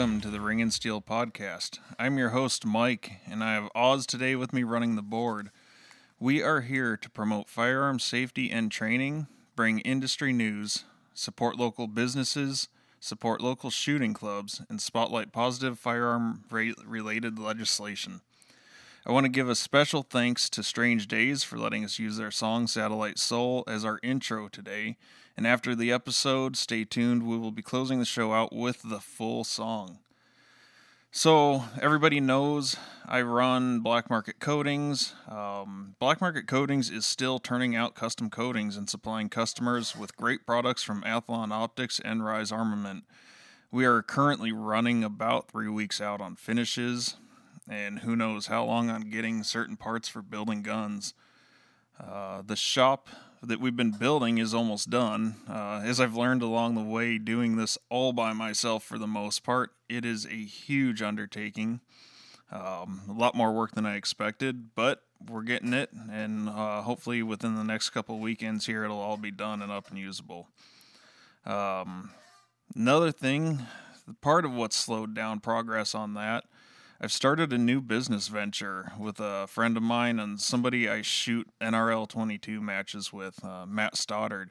welcome to the Ring and Steel podcast. I'm your host, Mike, and I have Oz today with me running the board. We are here to promote firearm safety and training, bring industry news, support local businesses, support local shooting clubs, and spotlight positive firearm related legislation. I want to give a special thanks to Strange Days for letting us use their song Satellite Soul as our intro today. And after the episode, stay tuned. We will be closing the show out with the full song. So, everybody knows I run Black Market Coatings. Um, Black Market Coatings is still turning out custom coatings and supplying customers with great products from Athlon Optics and Rise Armament. We are currently running about three weeks out on finishes and who knows how long on getting certain parts for building guns. Uh, the shop that we've been building is almost done. Uh, as I've learned along the way, doing this all by myself for the most part, it is a huge undertaking. Um, a lot more work than I expected, but we're getting it, and uh, hopefully within the next couple weekends here, it'll all be done and up and usable. Um, another thing, part of what slowed down progress on that I've started a new business venture with a friend of mine and somebody I shoot NRL 22 matches with, uh, Matt Stoddard.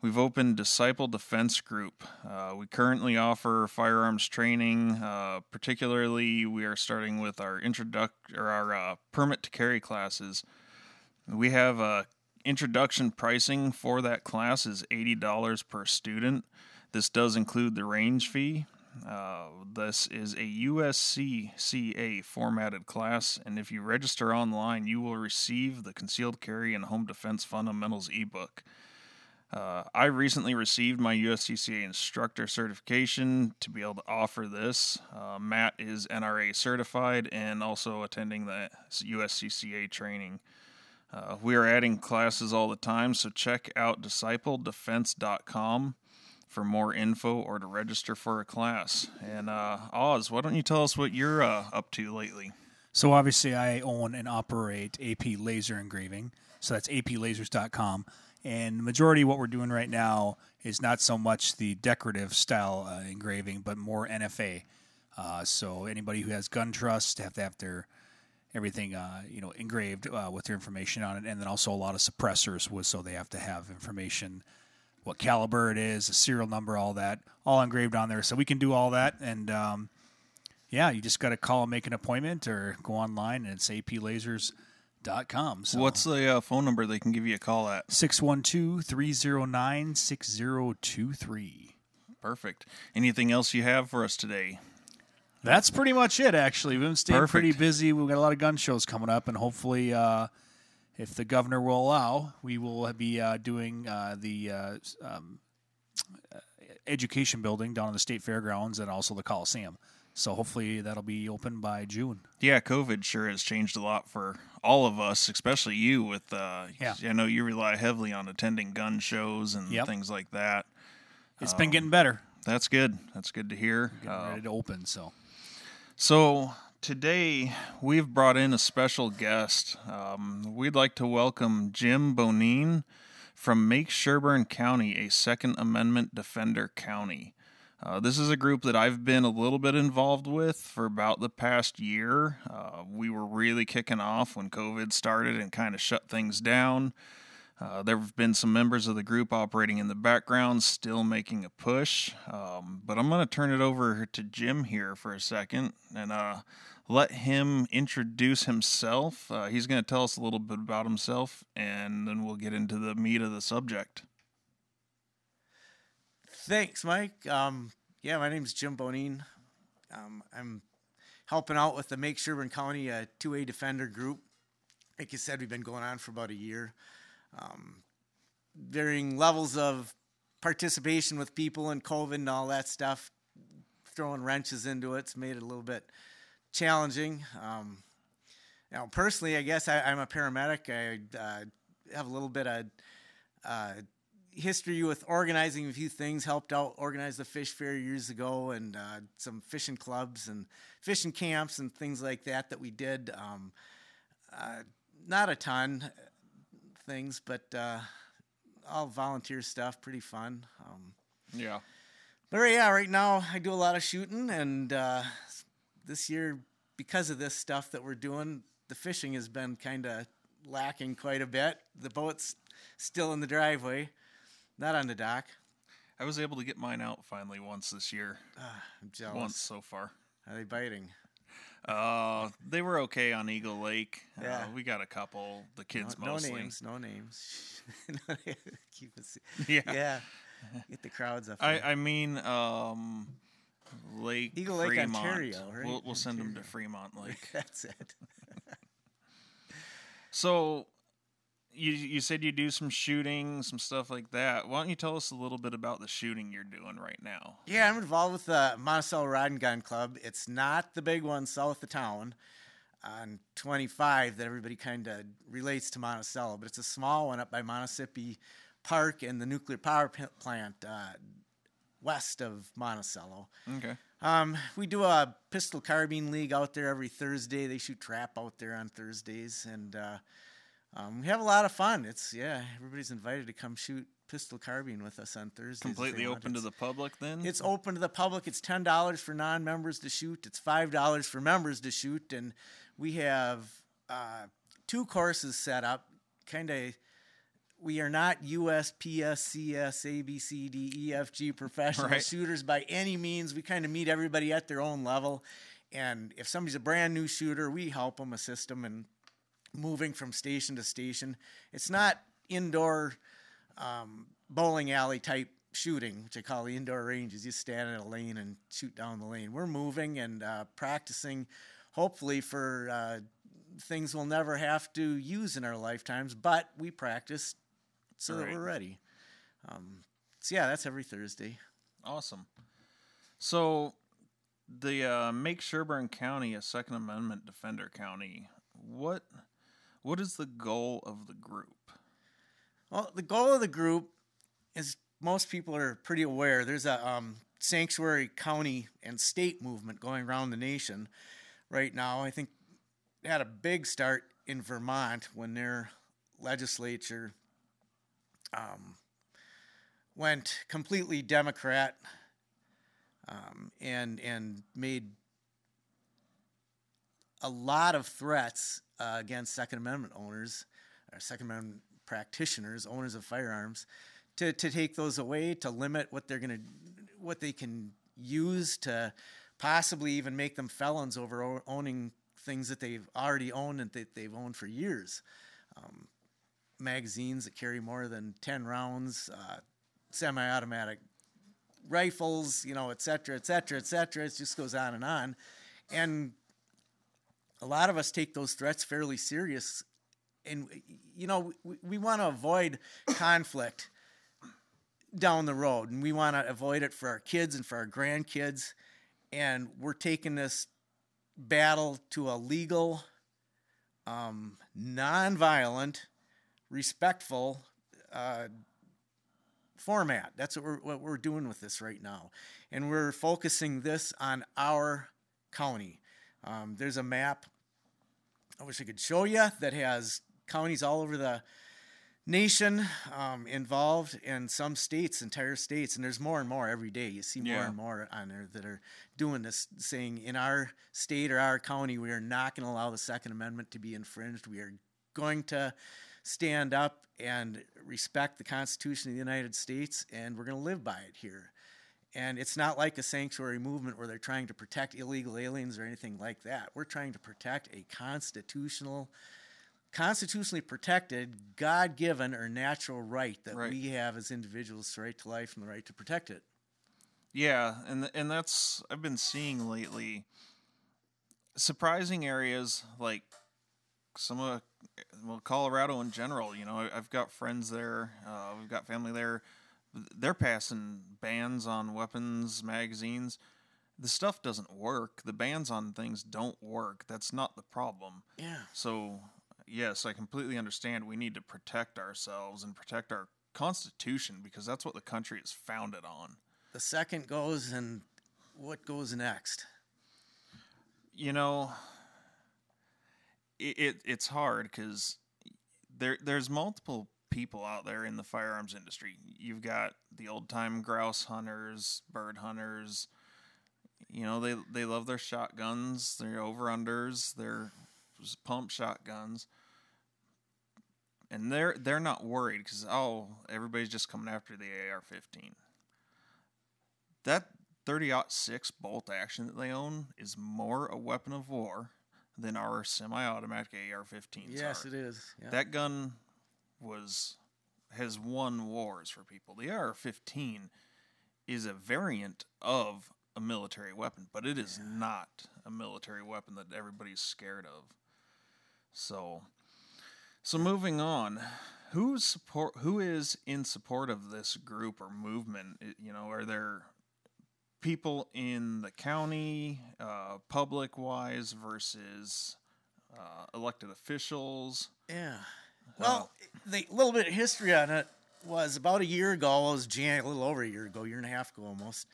We've opened Disciple Defense Group. Uh, we currently offer firearms training. Uh, particularly, we are starting with our introduct or our uh, permit to carry classes. We have a introduction pricing for that class is eighty dollars per student. This does include the range fee. Uh, this is a USCCA formatted class, and if you register online, you will receive the Concealed Carry and Home Defense Fundamentals ebook. Uh, I recently received my USCCA instructor certification to be able to offer this. Uh, Matt is NRA certified and also attending the USCCA training. Uh, we are adding classes all the time, so check out discipledefense.com for more info or to register for a class. And uh, Oz, why don't you tell us what you're uh, up to lately? So obviously, I own and operate AP Laser Engraving. So that's aplasers.com. And the majority of what we're doing right now is not so much the decorative style uh, engraving, but more NFA. Uh, so anybody who has gun trust have to have their everything uh, you know engraved uh, with their information on it, and then also a lot of suppressors, with so they have to have information what caliber it is, the serial number, all that, all engraved on there. So we can do all that. And um, yeah, you just got to call and make an appointment or go online and it's aplasers.com. So What's the uh, phone number they can give you a call at? 612 309 6023. Perfect. Anything else you have for us today? That's pretty much it, actually. We've been staying Perfect. pretty busy. We've got a lot of gun shows coming up, and hopefully, uh, if the governor will allow, we will be uh, doing uh, the uh, um, education building down in the state fairgrounds and also the Coliseum. So hopefully that'll be open by June. Yeah, COVID sure has changed a lot for all of us, especially you. With uh, yeah, I know you rely heavily on attending gun shows and yep. things like that. It's um, been getting better. That's good. That's good to hear. Uh, ready to open. So, so today we've brought in a special guest. Um, we'd like to welcome Jim Bonine from Make Sherburne County, a Second Amendment Defender County. Uh, this is a group that I've been a little bit involved with for about the past year. Uh, we were really kicking off when COVID started and kind of shut things down. Uh, there have been some members of the group operating in the background, still making a push. Um, but I'm going to turn it over to Jim here for a second and uh, let him introduce himself. Uh, he's going to tell us a little bit about himself, and then we'll get into the meat of the subject. Thanks, Mike. Um, yeah, my name is Jim Bonine. Um, I'm helping out with the Make Sherburne County uh, 2A Defender group. Like you said, we've been going on for about a year. Um, varying levels of participation with people and COVID and all that stuff, throwing wrenches into it. it's made it a little bit challenging. Um, now, personally, I guess I, am a paramedic. I uh, have a little bit of uh, history with organizing a few things. Helped out organize the fish fair years ago, and uh, some fishing clubs and fishing camps and things like that that we did. Um, uh, not a ton things, but uh, all volunteer stuff. Pretty fun. Um, yeah But yeah, right now I do a lot of shooting, and uh, this year because of this stuff that we're doing, the fishing has been kind of lacking quite a bit. The boat's still in the driveway, not on the dock. I was able to get mine out finally once this year. Ah, I'm jealous. Once so far. Are they biting? Uh, they were okay on Eagle Lake. Yeah. Uh, we got a couple. The kids no, mostly. No names. No names. Keep it. Yeah. Yeah. Get the crowds up. I. I mean um, Lake Eagle Lake, Fremont. Ontario, right? We'll we'll send them to Fremont Lake. That's it. So, you you said you do some shooting, some stuff like that. Why don't you tell us a little bit about the shooting you're doing right now? Yeah, I'm involved with the Monticello Rod and Gun Club. It's not the big one south of town on 25 that everybody kind of relates to Monticello, but it's a small one up by Montissippi Park and the nuclear power plant uh, west of Monticello. Okay. Um, we do a pistol carbine league out there every Thursday. They shoot trap out there on Thursdays, and uh, um, we have a lot of fun. It's yeah, everybody's invited to come shoot pistol carbine with us on Thursdays. Completely open to the public then? it's open to the public. It's ten dollars for non-members to shoot. It's five dollars for members to shoot, and we have uh, two courses set up. Kind of, we are not USPS, CS, ABCD, EFG E professional Right. shooters by any means. We kind of meet everybody at their own level, and if somebody's a brand new shooter, we help them, assist them, and moving from station to station. It's not indoor um, bowling alley type shooting, which I call the indoor ranges. You stand in a lane and shoot down the lane. We're moving and uh, practicing, hopefully, for uh, things we'll never have to use in our lifetimes, but we practice so that we're ready. Um, so, yeah, that's every Thursday. Awesome. So, the uh, make Sherburne County a Second Amendment defender county. What what is the goal of the group? Well, the goal of the group is most people are pretty aware. There's a um, sanctuary county and state movement going around the nation right now. I think had a big start in Vermont when their legislature um, went completely Democrat um, and and made a lot of threats uh, against Second Amendment owners or Second Amendment practitioners, owners of firearms, to, to take those away, to limit what they're to, what they can use to possibly even make them felons over owning things that they've already owned and that they've owned for years. Um, magazines that carry more than 10 rounds, uh, semi automatic rifles, you know, et cetera, et cetera, et cetera. It just goes on and on. And a lot of us take those threats fairly serious and you know we, we want to avoid conflict down the road and we want to avoid it for our kids and for our grandkids and we're taking this battle to a legal um, non-violent respectful uh, format that's what we're, what we're doing with this right now and we're focusing this on our county um, there's a map I wish I could show you that has counties all over the nation um, involved and some states, entire states, and there's more and more every day. You see more Yeah. and more on there that are doing this, saying in our state or our county, we are not going to allow the Second Amendment to be infringed. We are going to stand up and respect the Constitution of the United States, and we're going to live by it here. And it's not like a sanctuary movement where they're trying to protect illegal aliens or anything like that. We're trying to protect a constitutional, constitutionally protected, God given or natural right that Right. we have as individuals the right to life and the right to protect it. Yeah, and and that's I've been seeing lately. Surprising areas like some of well Colorado in general. You know, I've got friends there. Uh, we've got family there. They're passing bans on weapons magazines. The stuff doesn't work. The bans on things don't work. That's not the problem. Yeah. So, yes, I completely understand. We need to protect ourselves and protect our Constitution because that's what the country is founded on. The second goes, and what goes next? you know it, it it's hard because there there's multiple people out there in the firearms industry. You've got the old time grouse hunters, bird hunters. You know, they they love their shotguns, their over unders, their pump shotguns. And they're they're not worried because oh everybody's just coming after the AR-15. That 30-06 bolt action that they own is more a weapon of war than our semi-automatic AR-15s Yes, are. it is. Yeah. That gun was has won wars for people. The AR-15 is a variant of a military weapon, but it is not a military weapon that everybody's scared of. So, so moving on, who's support? Who is in support of this group or movement? You know, are there people in the county, uh, public wise versus uh, elected officials? Yeah. Well, the little bit of history on it was about a year ago. It was Jan, a little over a year ago, year and a half ago almost.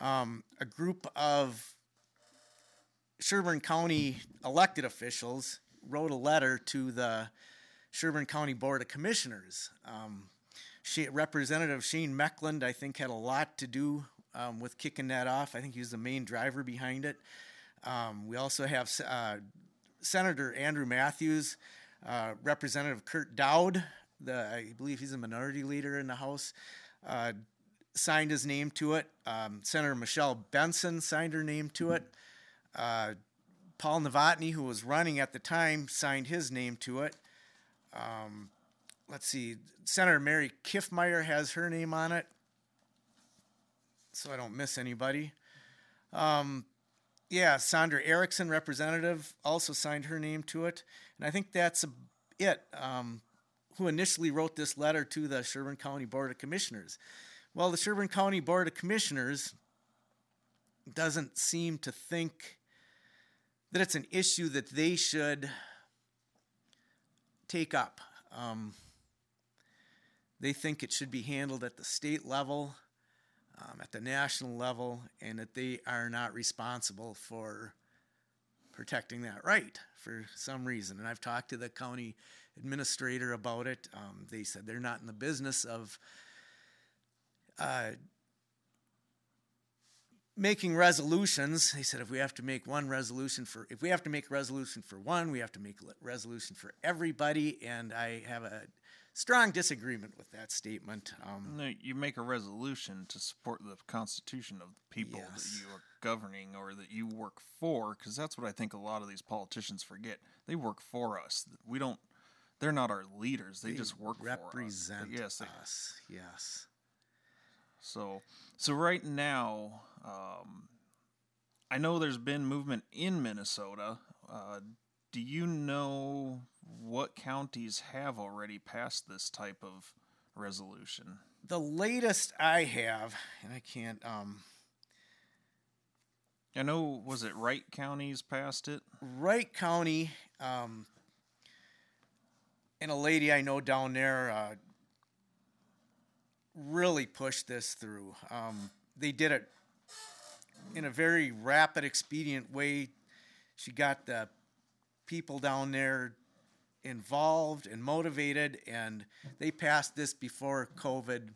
Um, a group of Sherburne County elected officials wrote a letter to the Sherburne County Board of Commissioners. Um, she, Representative Shane Mekeland, I think, had a lot to do um, with kicking that off. I think he was the main driver behind it. Um, we also have uh, Senator Andrew Matthews, uh, Representative Kurt Daudt, the I believe he's a minority leader in the House, uh, signed his name to it. Um, Senator Michelle Benson signed her name to it. Uh, Paul Novotny, who was running at the time, signed his name to it. Um, let's see, Senator Mary Kiffmeyer has her name on it, so I don't miss anybody. Um, yeah, Sondra Erickson, representative, also signed her name to it, and I think that's a- it. Um, who initially wrote this letter to the Sherburne County Board of Commissioners? Well, the Sherburne County Board of Commissioners doesn't seem to think that it's an issue that they should take up. Um, they think it should be handled at the state level, um, at the national level, and that they are not responsible for protecting that right for some reason. And I've talked to the county administrator about it. Um, they said they're not in the business of uh, making resolutions. They said if we have to make one resolution for, if we have to make a resolution for one, we have to make a resolution for everybody. And I have a strong disagreement with that statement. Um, No, you make a resolution to support the Constitution of the people Yes. that you are governing or that you work for, because that's what I think a lot of these politicians forget. They work for us. We don't. They're not our leaders. They, just work represent for us. Yes. They, us. Yes. so, so right now, um, I know there's been movement in Minnesota. Uh, do you know what counties have already passed this type of resolution? The latest I have, and I can't. Um, I know, was it Wright County's passed it? Wright County, um, and a lady I know down there uh, really pushed this through. Um, they did it in a very rapid, expedient way. She got the people down there involved and motivated, and they passed this before COVID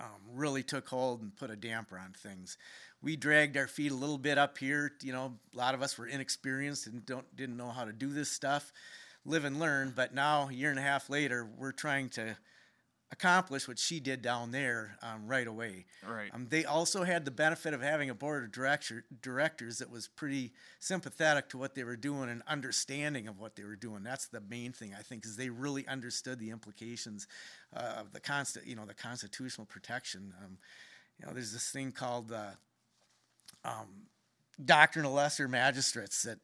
um, really took hold and put a damper on things. We dragged our feet a little bit up here. You know, a lot of us were inexperienced and don't didn't know how to do this stuff. Live and learn. But now, a year and a half later, we're trying to accomplish what she did down there um, right away. Right. Um, they also had the benefit of having a board of director, directors that was pretty sympathetic to what they were doing and understanding of what they were doing. That's the main thing I think is they really understood the implications uh, of the constant, you know, the constitutional protection. Um, you know, there's this thing called uh, um, doctrine of lesser magistrates that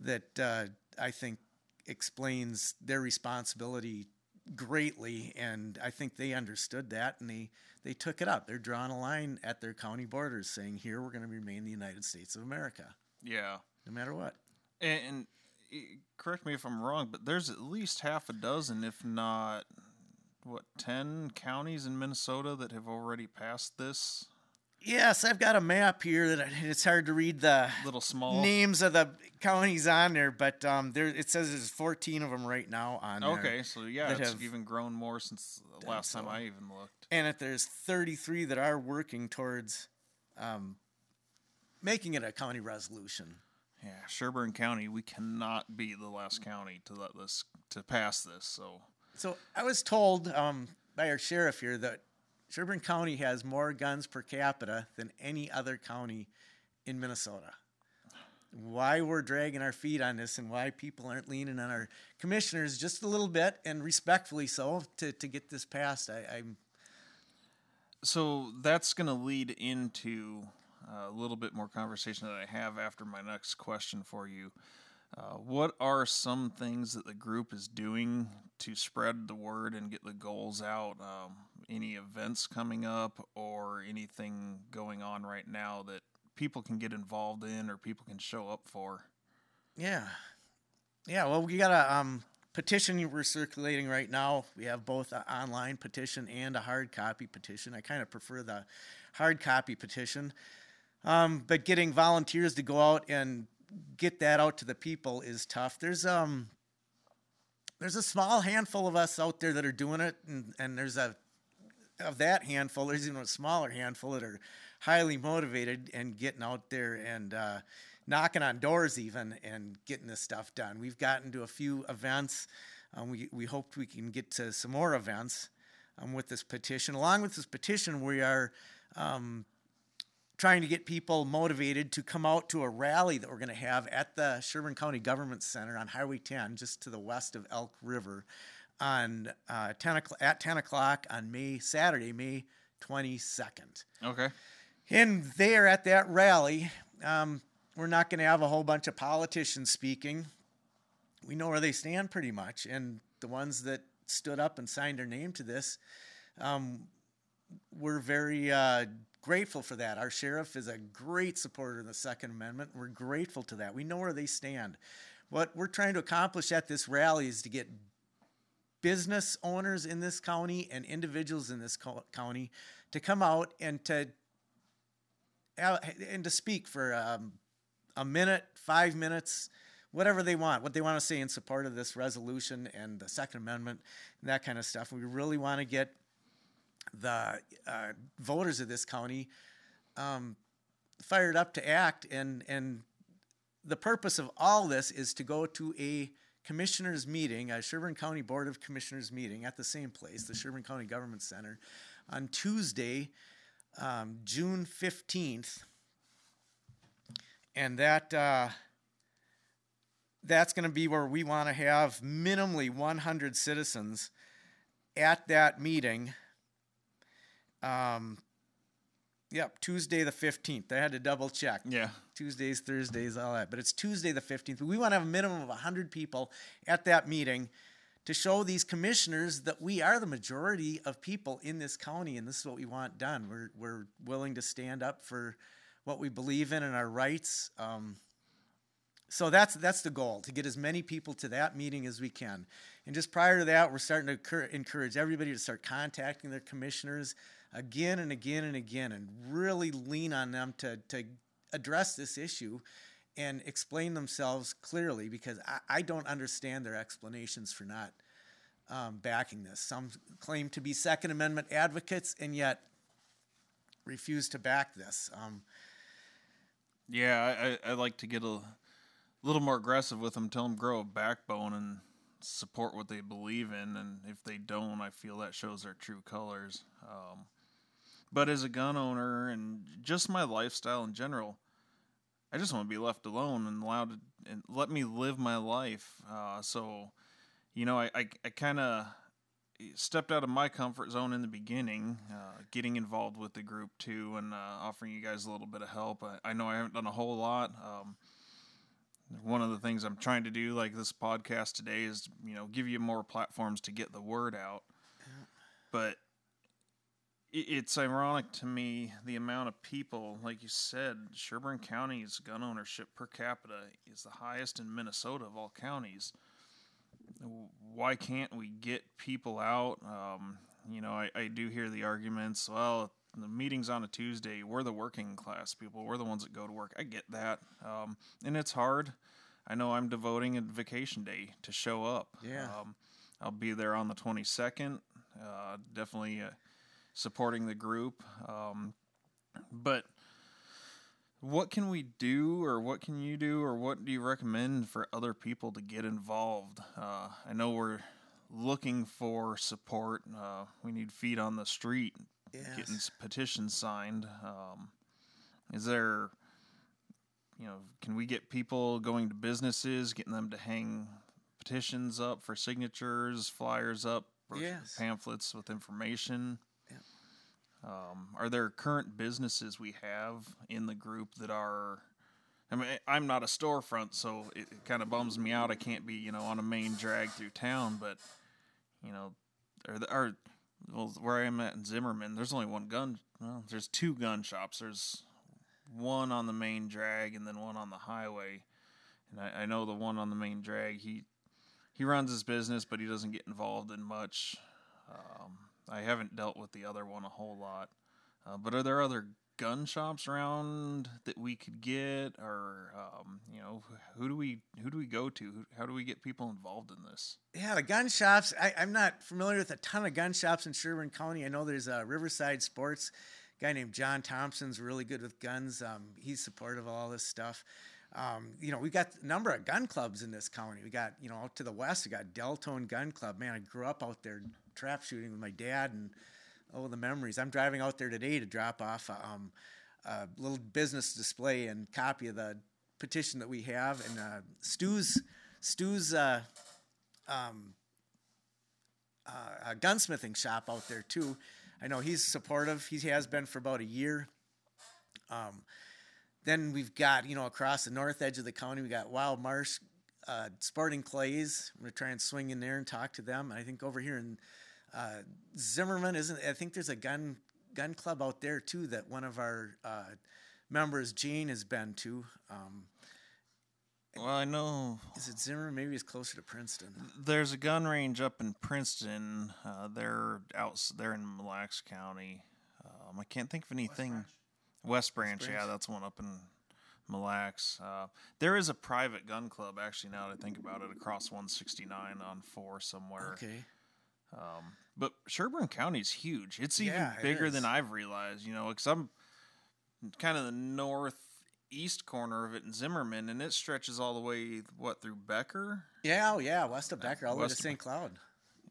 that uh, I think explains their responsibility greatly, and I think they understood that, and they they took it up. They're drawing a line at their county borders, saying, "Here, we're going to remain the United States of America, Yeah. no matter what." And, and correct me if I'm wrong, but there's at least half a dozen, if not, what, 10 counties in Minnesota that have already passed this? Yes, I've got a map here that it's hard to read the Little small. names of the counties on there, but um, there it says there's 14 of them right now on there. Okay, so yeah, it's have even grown more since the last time. I even looked. and if there's 33 that are working towards um, making it a county resolution. Yeah, Sherburne County, we cannot be the last county to let this to pass this. So So I was told um, by our sheriff here that Sherburne County has more guns per capita than any other county in Minnesota. Why we're dragging our feet on this and why people aren't leaning on our commissioners just a little bit and respectfully so to, to get this passed. I, I'm so that's going to lead into a little bit more conversation that I have after my next question for you. Uh, what are some things that the group is doing to spread the word and get the goals out? Um, any events coming up or anything going on right now that people can get involved in or people can show up for? Yeah. Yeah, well, we got a um, petition we're circulating right now. We have both an online petition and a hard copy petition. I kind of prefer the hard copy petition. Um, but getting volunteers to go out and get that out to the people is tough. There's um there's a small handful of us out there that are doing it and, and there's a of that handful, there's even a smaller handful that are highly motivated and getting out there and uh, knocking on doors even and getting this stuff done. We've gotten to a few events. Um, we we hope we can get to some more events um, with this petition. Along with this petition, we are um, trying to get people motivated to come out to a rally that we're going to have at the Sherburne County Government Center on Highway 10, just to the west of Elk River, on uh, 10 o'clock, at 10 o'clock on May Saturday, May 22nd. Okay. And there at that rally, um, we're not going to have a whole bunch of politicians speaking. We know where they stand pretty much. And the ones that stood up and signed their name to this, um, we're very uh, grateful for that. Our sheriff is a great supporter of the Second Amendment. We're grateful to that. We know where they stand. What we're trying to accomplish at this rally is to get business owners in this county and individuals in this co- county to come out and to and to speak for um, a minute, five minutes, whatever they want, what they want to say in support of this resolution and the Second Amendment and that kind of stuff. We really want to get the uh, voters of this county um, fired up to act, and and the purpose of all this is to go to a commissioners meeting, a Sherburne County Board of Commissioners meeting at the same place, the Sherburne County Government Center, on Tuesday, um, June fifteenth, and that uh, that's going to be where we want to have minimally one hundred citizens at that meeting. Um, yep, Tuesday the fifteenth. I had to double check. Yeah. Tuesdays, Thursdays, all that. But it's Tuesday the 15th. We want to have a minimum of 100 people at that meeting to show these commissioners that we are the majority of people in this county and this is what we want done. We're, we're willing to stand up for what we believe in and our rights. Um, so that's that's the goal to get as many people to that meeting as we can. And just prior to that, we're starting to cur- encourage everybody to start contacting their commissioners again and again and again, and really lean on them to to address this issue and explain themselves clearly because I, I don't understand their explanations for not um, backing this. Some claim to be Second Amendment advocates and yet refuse to back this. Um, Yeah, I, I, like to get a little more aggressive with them, tell them grow a backbone and support what they believe in. And if they don't, I feel that shows their true colors. Um, but as a gun owner and just my lifestyle in general, I just want to be left alone and allowed to and let me live my life. Uh, so, you know, I, I, I kind of stepped out of my comfort zone in the beginning, uh, getting involved with the group too, and uh, offering you guys a little bit of help. I, I know I haven't done a whole lot. Um, one of the things I'm trying to do, like this podcast today, is you know give you more platforms to get the word out. But it's ironic to me the amount of people, like you said, Sherburne County's gun ownership per capita is the highest in Minnesota of all counties why can't we get people out? Um, you know, I, I do hear the arguments. Well, the meetings on a Tuesday. We're the working class people. We're the ones that go to work. I get that, um, and it's hard. I know I'm devoting a vacation day to show up. Yeah. Um, I'll be there on the 22nd. Uh, definitely uh, supporting the group. Um, but what can we do, or what can you do, or what do you recommend for other people to get involved? Uh, I know we're looking for support. Uh, we need feet on the street, getting petitions signed. Um, is there, you know, can we get people going to businesses, getting them to hang petitions up for signatures, flyers up, Yes. pamphlets with information? Um, are there current businesses we have in the group that are? I mean, I'm not a storefront, so it, it kind of bums me out. I can't be, you know, on a main drag through town, but you know, are are well, where I am at in Zimmerman, there's only one gun. Well, there's two gun shops. There's one on the main drag and then one on the highway. And I, I know the one on the main drag. He he runs his business, but he doesn't get involved in much. Um, I haven't dealt with the other one a whole lot. Uh, but are there other gun shops around that we could get, or um, you know, who do we who do we go to? How do we get people involved in this? Yeah, the gun shops. I, I'm not familiar with a ton of gun shops in Sherburne County. I know there's a Riverside Sports guy named John Thompson's really good with guns. Um, he's supportive of all this stuff. Um, you know, we've got a number of gun clubs in this county. We got, you know, out to the west, we got Deltone Gun Club. Man, I grew up out there trap shooting with my dad, and oh, the memories. I'm driving out there today to drop off a, um, a little business display and copy of the petition that we have. And uh, Stu's Stu's uh, um, uh, gunsmithing shop out there too. I know he's supportive. He has been for about a year. Um, then we've got you know across the north edge of the county, we got Wild Marsh uh, Sporting Clays. I'm gonna try and swing in there and talk to them. And I think over here in uh, Zimmerman isn't. I think there's a gun gun club out there too that one of our uh, members, Gene, has been to. Um, Well, I know is it Zimmerman? Maybe it's closer to Princeton. there's a gun range up in Princeton. Uh, they're out. They're in Mille Lacs County. Um, I can't think of anything. West Branch, yeah, Branch. that's one up in Mille Lacs. Uh, there is a private gun club, actually. Now that I think about it, across 169 on four somewhere. Okay. Um, but Sherburne County is huge. It's even Yeah, it bigger than. I've realized. You know, because I'm kind of the northeast corner of it in Zimmerman, and it stretches all the way what through Becker. Yeah, oh yeah, west of uh, Becker, all the way to St. Cloud.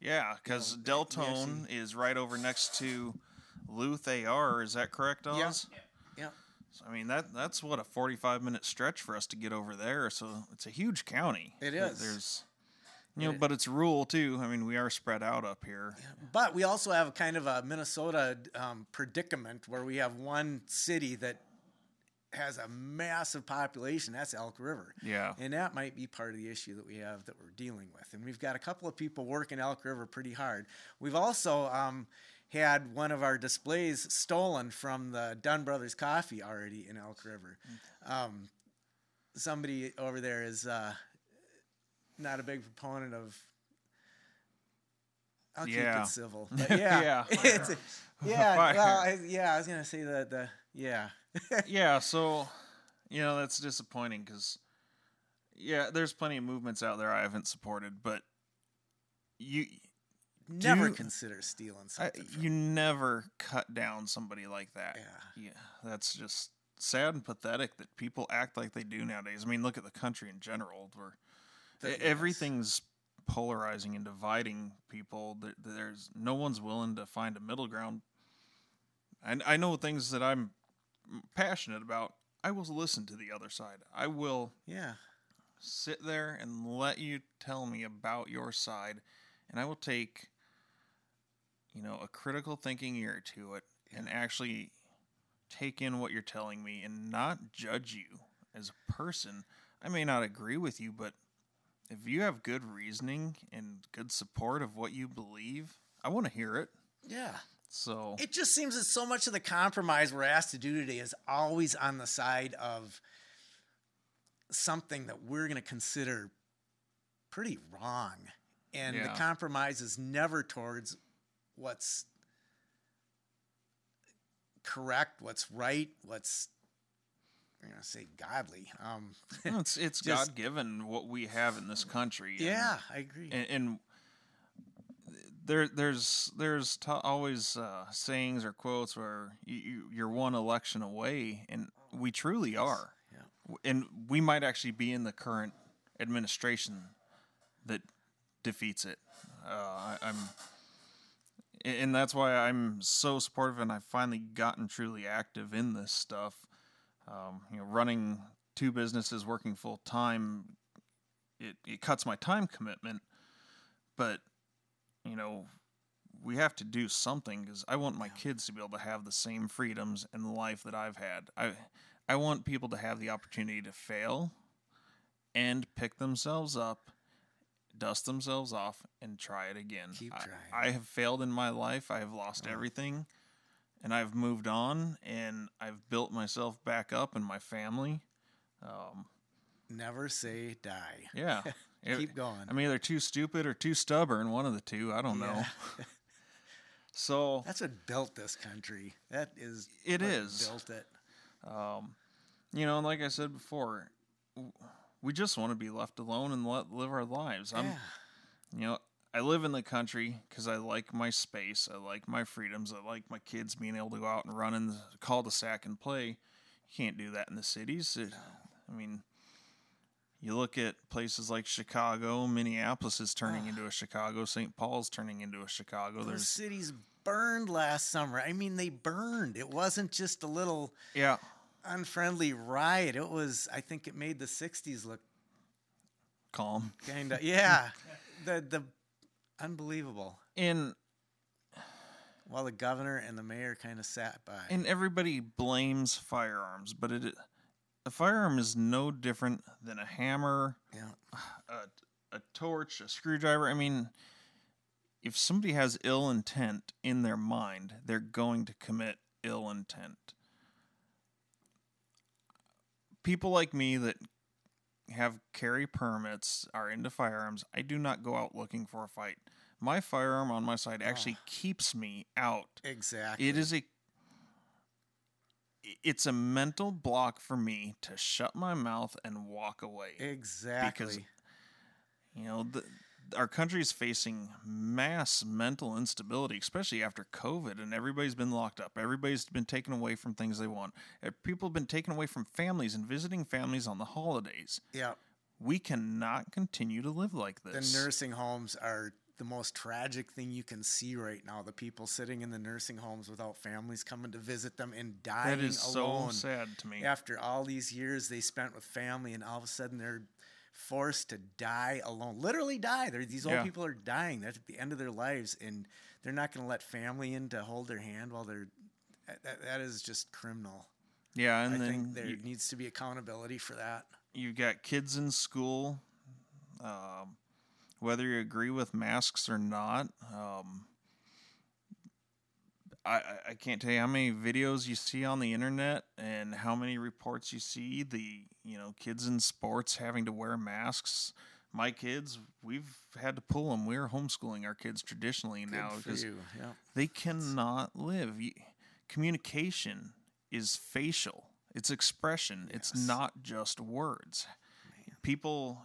Yeah, because Yeah, Deltone is right over next to Luth AR. Is that correct, Oz? Yeah. yeah. So, I mean that that's what a forty-five minute stretch for us to get over there. So it's a huge county. It is. There's, you know, but it's rural too. I mean, we are spread out up here. But we also have kind of a Minnesota um, predicament where we have one city that has a massive population. That's Elk River. Yeah. And that might be part of the issue that we have that we're dealing with. And we've got a couple of people working Elk River pretty hard. We've also um, had one of our displays stolen from the Dunn Brothers Coffee already in Elk River. Um, somebody over there is uh, not a big proponent of. I'll keep it civil. But yeah, Yeah. yeah. Well, I, yeah, I was gonna say the the yeah. yeah, so you know that's disappointing because yeah, there's plenty of movements out there I haven't supported, but you Never Do- consider stealing I, something. from- you never cut down somebody like that. Yeah. yeah, that's just sad and pathetic that people act like they do nowadays. I mean, look at the country in general, where That- e- yes. everything's polarizing and dividing people. There, there's no one's willing to find a middle ground. And I know things that I'm passionate about. I will listen to the other side. I will yeah. sit there and let you tell me about your side, and I will take, you know, a critical thinking ear to it and actually take in what you're telling me and not judge you as a person. I may not agree with you, but if you have good reasoning and good support of what you believe, I want to hear it. Yeah. So, It just seems that so much of the compromise we're asked to do today is always on the side of something that we're going to consider pretty wrong. And the compromise is never towards what's correct, what's right, what's I'm gonna say godly. Um, No, it's it's Just- God given what we have in this country. and- yeah, I agree. and, and there there's there's t- always uh, sayings or quotes where you, you, you're one election away, and we truly are. Yeah. And we might actually be in the current administration that defeats it. Uh, I, I'm, and that's why I'm so supportive, and I've finally gotten truly active in this stuff. Um, you know, running two businesses, working full time, it, it cuts my time commitment, but you know, we have to do something because I want my kids to be able to have the same freedoms in life that I've had. I I want people to have the opportunity to fail and pick themselves up, dust themselves off, and try it again. Keep trying. I, have failed in my life. I have lost everything, and I've moved on, and I've built myself back up and my family. Um, Never say die. yeah. It- Keep going. I'm either too stupid or too stubborn, one of the two. I don't know. So That's what built this country. That is It is. built it. you know, and like I said before, we just want to be left alone and let live our lives. I'm, yeah. you know, I live in the country because I like my space. I like my freedoms. I like my kids being able to go out and run in the cul-de-sac and play. You can't do that in the cities. It, I mean, you look at places like Chicago, Minneapolis is turning into a Chicago. St. Paul's turning into a Chicago. Those There's cities burned last summer. I mean, they burned. It wasn't just a little yeah. unfriendly riot. It was. I think it made the '60s look calm. kind of. Yeah. the the unbelievable. And While the governor and the mayor kind of sat by. and everybody blames firearms, but it a firearm is no different than a hammer, yeah. a, a torch, a screwdriver. I mean, if somebody has ill intent in their mind, they're going to commit ill intent. People like me that have carry permits are into firearms. I do not go out looking for a fight. My firearm on my side actually ah. keeps me out. Exactly. It is a it's a mental block for me to shut my mouth and walk away. exactly. Because you know, the, our country is facing mass mental instability, especially after COVID, and everybody's been locked up. Everybody's been taken away from things they want. Uh, People have been taken away from families and visiting families on the holidays. yeah. We cannot continue to live like this. The nursing homes are the most tragic thing you can see right now. The people sitting in the nursing homes without families coming to visit them and dying alone. that is alone. so sad to me. After all these years they spent with family, and all of a sudden they're forced to die alone. Literally die. They're, these old Yeah. people are dying. They're at the end of their lives, and they're not going to let family in to hold their hand while they're. That, that is just criminal. Yeah, and I then think there you- needs to be accountability for that. You've got kids in school, um, whether you agree with masks or not. Um, I, I- can't tell you how many videos you see on the internet and how many reports you see the you know kids in sports having to wear masks. My kids, we've had to pull them. We're homeschooling our kids traditionally now Good for because. Yeah. they cannot live. Communication is facial. It's expression. It's not just words. People,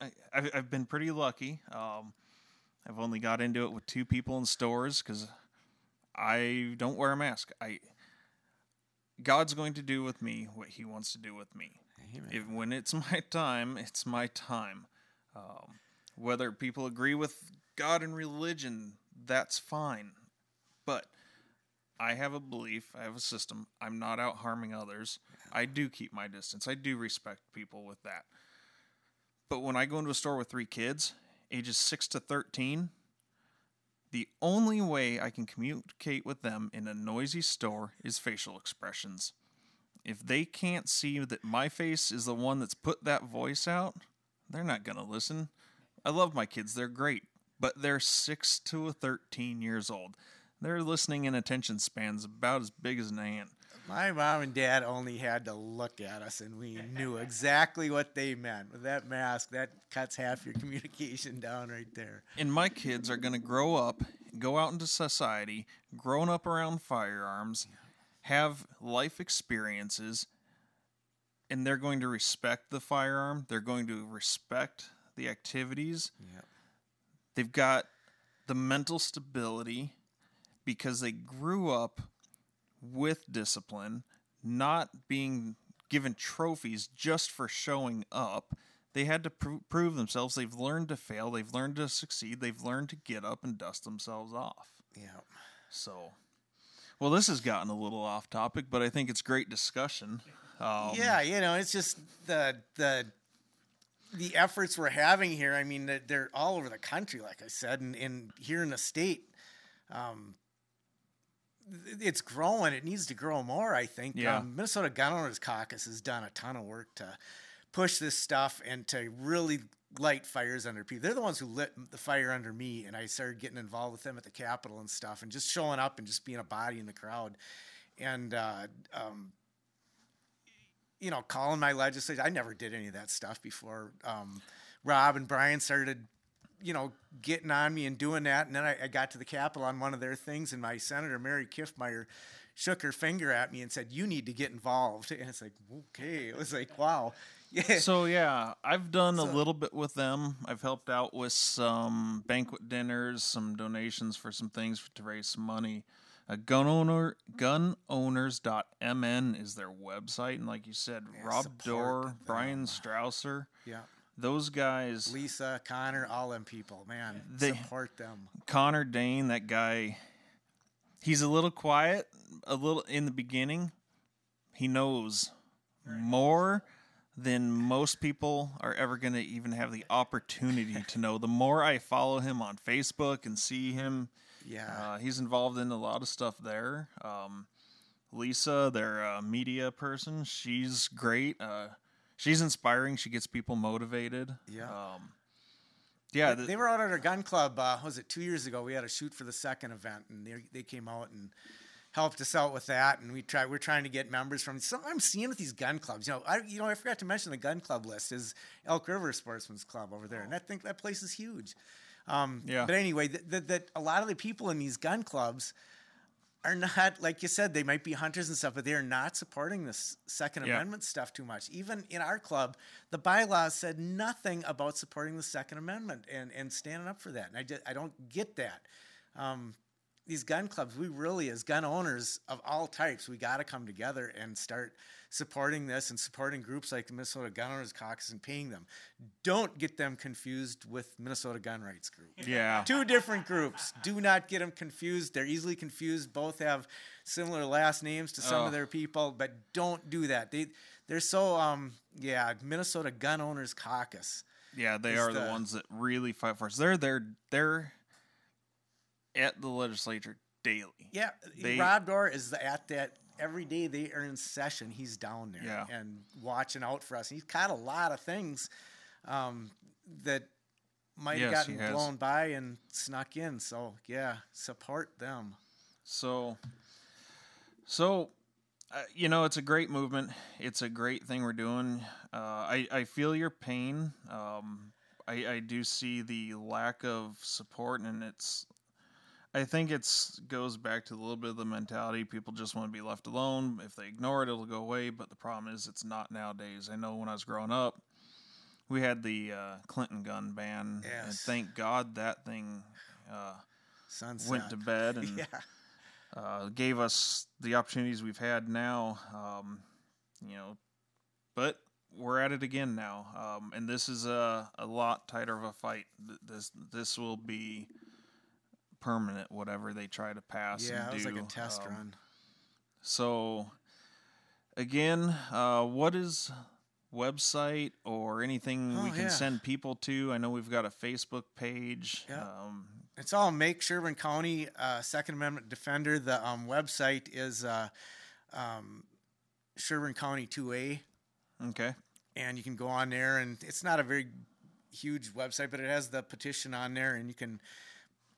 I, I've, I've been pretty lucky. Um, I've only got into it with two people in stores because I don't wear a mask. I God's going to do with me what He wants to do with me. If, when it's my time, it's my time. Um, whether people agree with God and religion, that's fine. But I have a belief, I have a system. I'm not out harming others. I do keep my distance. I do respect people with that. But when I go into a store with three kids, ages 6 to 13, the only way I can communicate with them in a noisy store is facial expressions. If they can't see that my face is the one that's put that voice out, they're not going to listen. I love my kids, they're great, but they're 6 to 13 years old. Their listening and attention span's about as big as an ant. My mom and dad only had to look at us, and we knew exactly what they meant. With that mask, that cuts half your communication down right there. And my kids are going to grow up, go out into society, grown up around firearms, have life experiences and they're going to respect the firearm. They're going to respect the activities. Yeah. They've got the mental stability because they grew up with discipline, not being given trophies just for showing up. They had to pr- prove themselves. They've learned to fail. They've learned to succeed. They've learned to get up and dust themselves off. Yeah. So, well, this has gotten a little off topic, but I think it's great discussion. Um, yeah, you know, it's just the the the efforts we're having here. I mean, they're, they're all over the country, like I said, and, and here in the state, um, it's growing. It needs to grow more. I think. Yeah. Um, Minnesota Gun Owners Caucus has done a ton of work to push this stuff and to really light fires under people. They're the ones who lit the fire under me, and I started getting involved with them at the Capitol and stuff, and just showing up and just being a body in the crowd, and uh, um, you know, calling my legislature. I never did any of that stuff before. Um, Rob and Bryan started, you know, getting on me and doing that. And then I, I got to the Capitol on one of their things, and my Senator Mary Kiffmeyer shook her finger at me and said, "You need to get involved." And it's like, okay, it was like, wow, yeah, So yeah, I've done a little bit with them. I've helped out with some banquet dinners, some donations for some things to raise some money. Uh, gun owner gunowners.mn is their website, and like you said, Rob Doar. Bryan Strawser, yeah. Those guys, Lisa, Connor, all them people, man, They- support them. Connor Dane, that guy. He's a little quiet, a little in the beginning. He knows more than most people are ever going to even have the opportunity to know. The more I follow him on Facebook and see him, Yeah, uh, he's involved in a lot of stuff there. Um, Lisa, their uh, media person, she's great. Uh, she's inspiring. She gets people motivated. Yeah. Um, yeah. they, the- they were out at our gun club. Uh, was it two years ago? We had a shoot for the second event, and they they came out and helped us out with that. And we try we're trying to get members from. Some I'm seeing with these gun clubs. You know, I you know I forgot to mention the gun club list is Elk River Sportsman's Club over there, and I think that place is huge. Um, Yeah. But anyway, that a lot of the people in these gun clubs are not like you said they might be hunters and stuff but they're not supporting this second Yeah. amendment stuff too much even in our club the bylaws said nothing about supporting the second amendment and and standing up for that and i just i don't get that um, these gun clubs we really as gun owners of all types we got to come together and start supporting this and supporting groups like the minnesota gun owners caucus and paying them don't get them confused with minnesota gun rights group yeah. two different groups. Do not get them confused. They're easily confused. Both have similar last names to some Oh. of their people, but don't do that. They they're so um yeah, Minnesota Gun Owners Caucus. Yeah, they are the, the- ones that really fight for us. They're they're they're at the legislature daily. Yeah, They- Rob Doar is at that every day they are in session. He's down there Yeah. and watching out for us. He's caught a lot of things um, that might have Yes, he gotten blown by and snuck in. So yeah, support them. So, so uh, you know, it's a great movement. It's a great thing we're doing. Uh, I I feel your pain. Um, I I do see the lack of support, and it's. I think it's goes back to a little bit of the mentality. People just want to be left alone. If they ignore it, it'll go away. But the problem is, it's not nowadays. I know when I was growing up, we had the uh, Clinton gun ban, and thank God that thing uh, went to bed and yeah. uh, gave us the opportunities we've had now. Um, you know, but we're at it again now, um, and this is a, a lot tighter of a fight. This this will be permanent, whatever they try to pass. Yeah, it was like a test Um, run. So, again, uh, what is website or anything we Oh, can yeah. send people to? I know we've got a Facebook page. Yeah. Um, It's all Make Sherburne County uh, Second Amendment Defender. The um, website is uh, um, Sherburne County 2A, okay. and you can go on there. And it's not a very huge website, but it has the petition on there, and you can.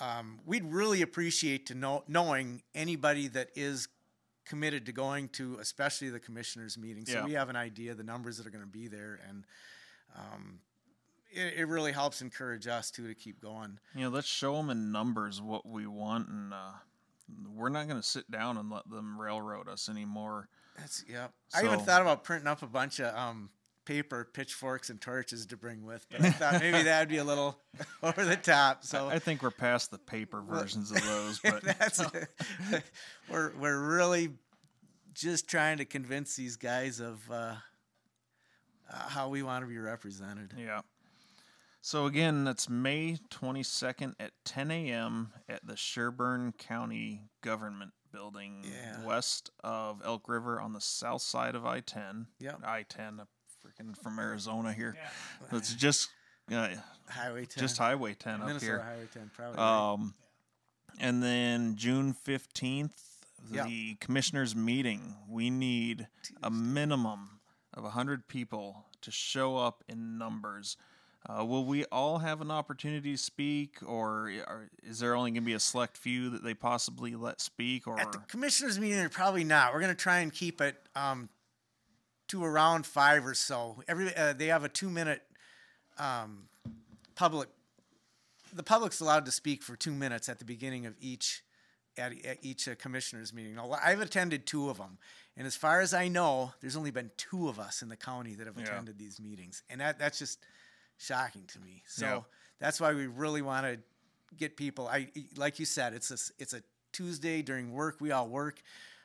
Um, we'd really appreciate to know knowing anybody that is committed to going to, especially the commissioners' meeting, so Yeah. we have an idea the numbers that are going to be there, and um, it, it really helps encourage us too to keep going. you know, let's show them in numbers what we want, and uh, we're not going to sit down and let them railroad us anymore. That's yep. I even So- thought about printing up a bunch of um, paper, pitchforks, and torches to bring with, but I thought maybe that'd be a little over the top. So I think we're past the paper versions of those, but that's we're we're really just trying to convince these guys of uh, uh, how we want to be represented. yeah. So again, that's May 22nd at 10 a.m. at the Sherburne County Government Building, Yeah. west of Elk River on the south side of I-10. Yep. I-10, freaking from Arizona here. It's just uh, Highway 10. just Highway 10 up Minnesota here. Highway 10, probably. right. Um, and then June 15th, Yeah. the commissioners meeting. We need a minimum of 100 people to show up in numbers. Uh, will we all have an opportunity to speak, or are, is there only going to be a select few that they possibly let speak? Or At the commissioners meeting, they're probably not. We're going to try and keep it um, to around five or so. Every uh, they have a two minute um, public. The public's allowed to speak for two minutes at the beginning of each at, at each uh, commissioners meeting. Now, I've attended two of them, and as far as I know, there's only been two of us in the county that have Yeah. attended these meetings, and that that's just shocking to me. So Yeah. that's why we really want to get people. I like you said, it's a it's a Tuesday during work. We all work.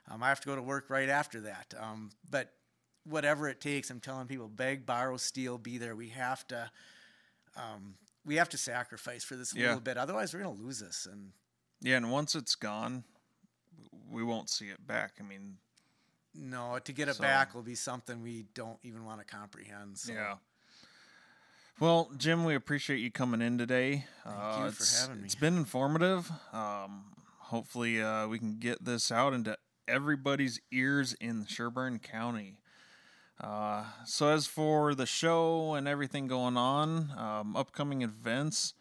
Um, I have to go to work right after that. Um, but whatever it takes, I'm telling people, beg, borrow, steal, be there. We have to. Um, we have to sacrifice for this a Yeah. little bit. Otherwise, we're going to lose this. And yeah, and once it's gone, we won't see it back. I mean, no, to get it So- back will be something we don't even want to comprehend. So. Yeah. Well, Jim, we appreciate you coming in today. Thank uh, you for it's, having me. It's been informative. Um, hopefully, uh, we can get this out into everybody's ears in Sherburne County. Uh, so, as for the show and everything going on, um, upcoming events,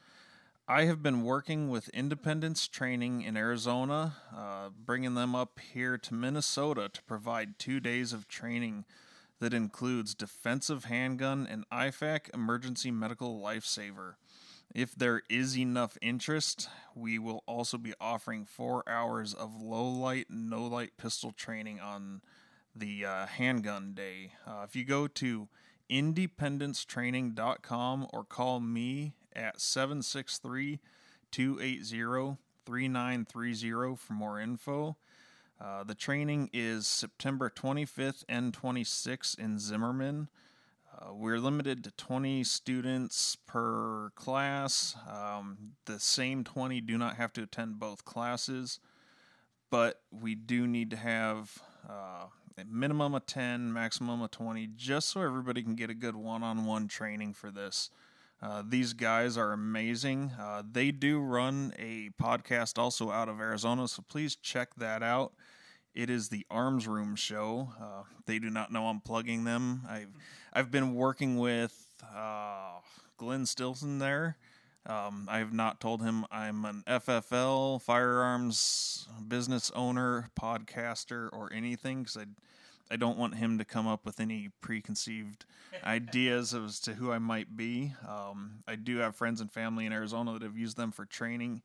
I have been working with Independence Training in Arizona, uh, bringing them up here to Minnesota to provide two days of training that includes defensive handgun and IFAK emergency medical lifesaver. If there is enough interest, we will also be offering four hours of low light, no light pistol training on the uh, handgun day. Uh, if you go to independencetraining.com or call me at 763 280 3930 for more info. Uh, the training is September 25th and 26th in Zimmerman. Uh, we're limited to 20 students per class. Um, the same 20 do not have to attend both classes, but we do need to have uh, minimum of 10, maximum of 20, just so everybody can get a good one on one training for this. Uh, these guys are amazing. Uh, they do run a podcast also out of Arizona, so please check that out. It is the Arms Room Show. Uh, they do not know I'm plugging them. I've I've been working with uh, Glenn Stilson there. Um, I have not told him I'm an FFL firearms business owner, podcaster, or anything because I I don't want him to come up with any preconceived ideas as to who I might be. Um, I do have friends and family in Arizona that have used them for training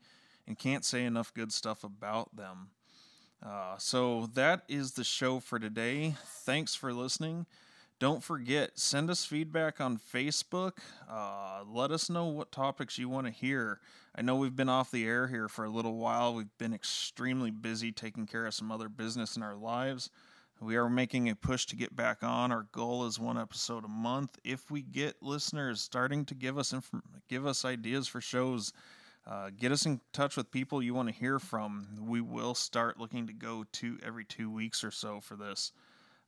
and can't say enough good stuff about them. Uh, so that is the show for today. Thanks for listening. Don't forget, send us feedback on Facebook. Uh, let us know what topics you want to hear. I know we've been off the air here for a little while. We've been extremely busy taking care of some other business in our lives. We are making a push to get back on. Our goal is one episode a month. If we get listeners starting to give us inf- give us ideas for shows, uh, get us in touch with people you want to hear from. We will start looking to go to every two weeks or so for this.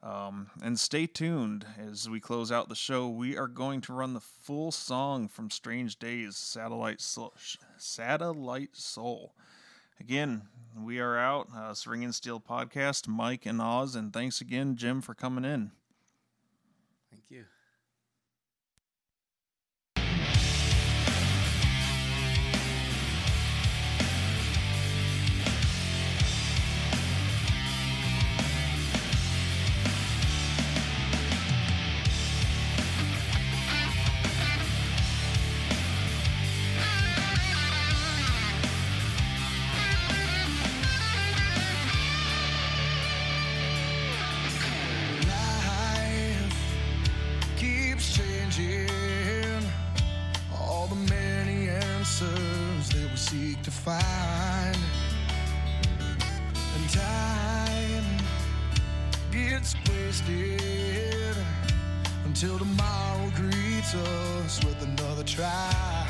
Um, and stay tuned as we close out the show. We are going to run the full song from Strange Days, Satellite Soul. Satellite Soul. Again, we are out. Uh, Steel podcast, Mike and Oz, and thanks again, Jim, for coming in. Find. And time gets wasted until tomorrow greets us with another try.